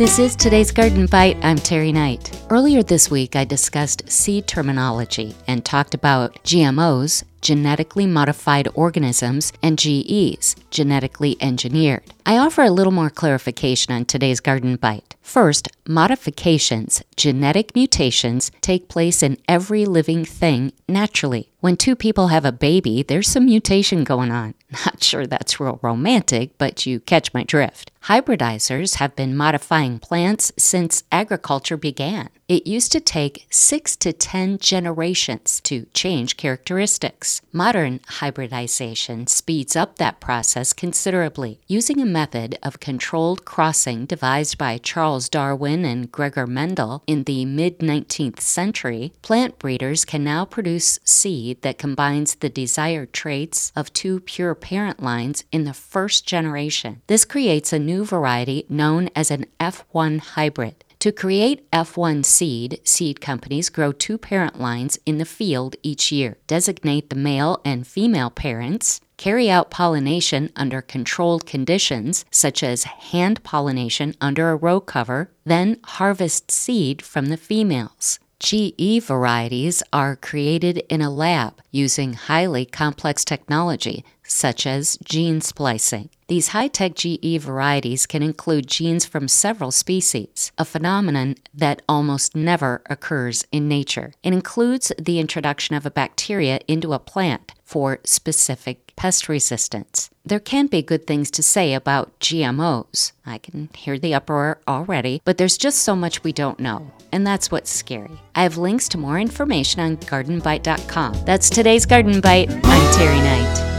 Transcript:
This is today's Garden Bite. I'm Terry Knight. Earlier this week, I discussed seed terminology and talked about GMOs, genetically modified organisms, and GEs, genetically engineered. I offer a little more clarification on today's Garden Bite. First, modifications, genetic mutations, take place in every living thing naturally. When two people have a baby, there's some mutation going on. Not sure that's real romantic, but you catch my drift. Hybridizers have been modifying plants since agriculture began. It used to take six to ten generations to change characteristics. Modern hybridization speeds up that process considerably. Using a method of controlled crossing devised by Charles Darwin and Gregor Mendel in the mid 19th century, plant breeders can now produce seed that combines the desired traits of two pure parent lines in the first generation. This creates a new variety known as an F1 hybrid. To create F1 seed, seed companies grow two parent lines in the field each year, designate the male and female parents, carry out pollination under controlled conditions, such as hand pollination under a row cover, then harvest seed from the females. GE varieties are created in a lab using highly complex technology, such as gene splicing. These high tech GE varieties can include genes from several species, a phenomenon that almost never occurs in nature. It includes the introduction of a bacteria into a plant for specific pest resistance. There can be good things to say about GMOs. I can hear the uproar already, but there's just so much we don't know, and that's what's scary. I have links to more information on gardenbite.com. That's today's Garden Bite. I'm Terry Knight.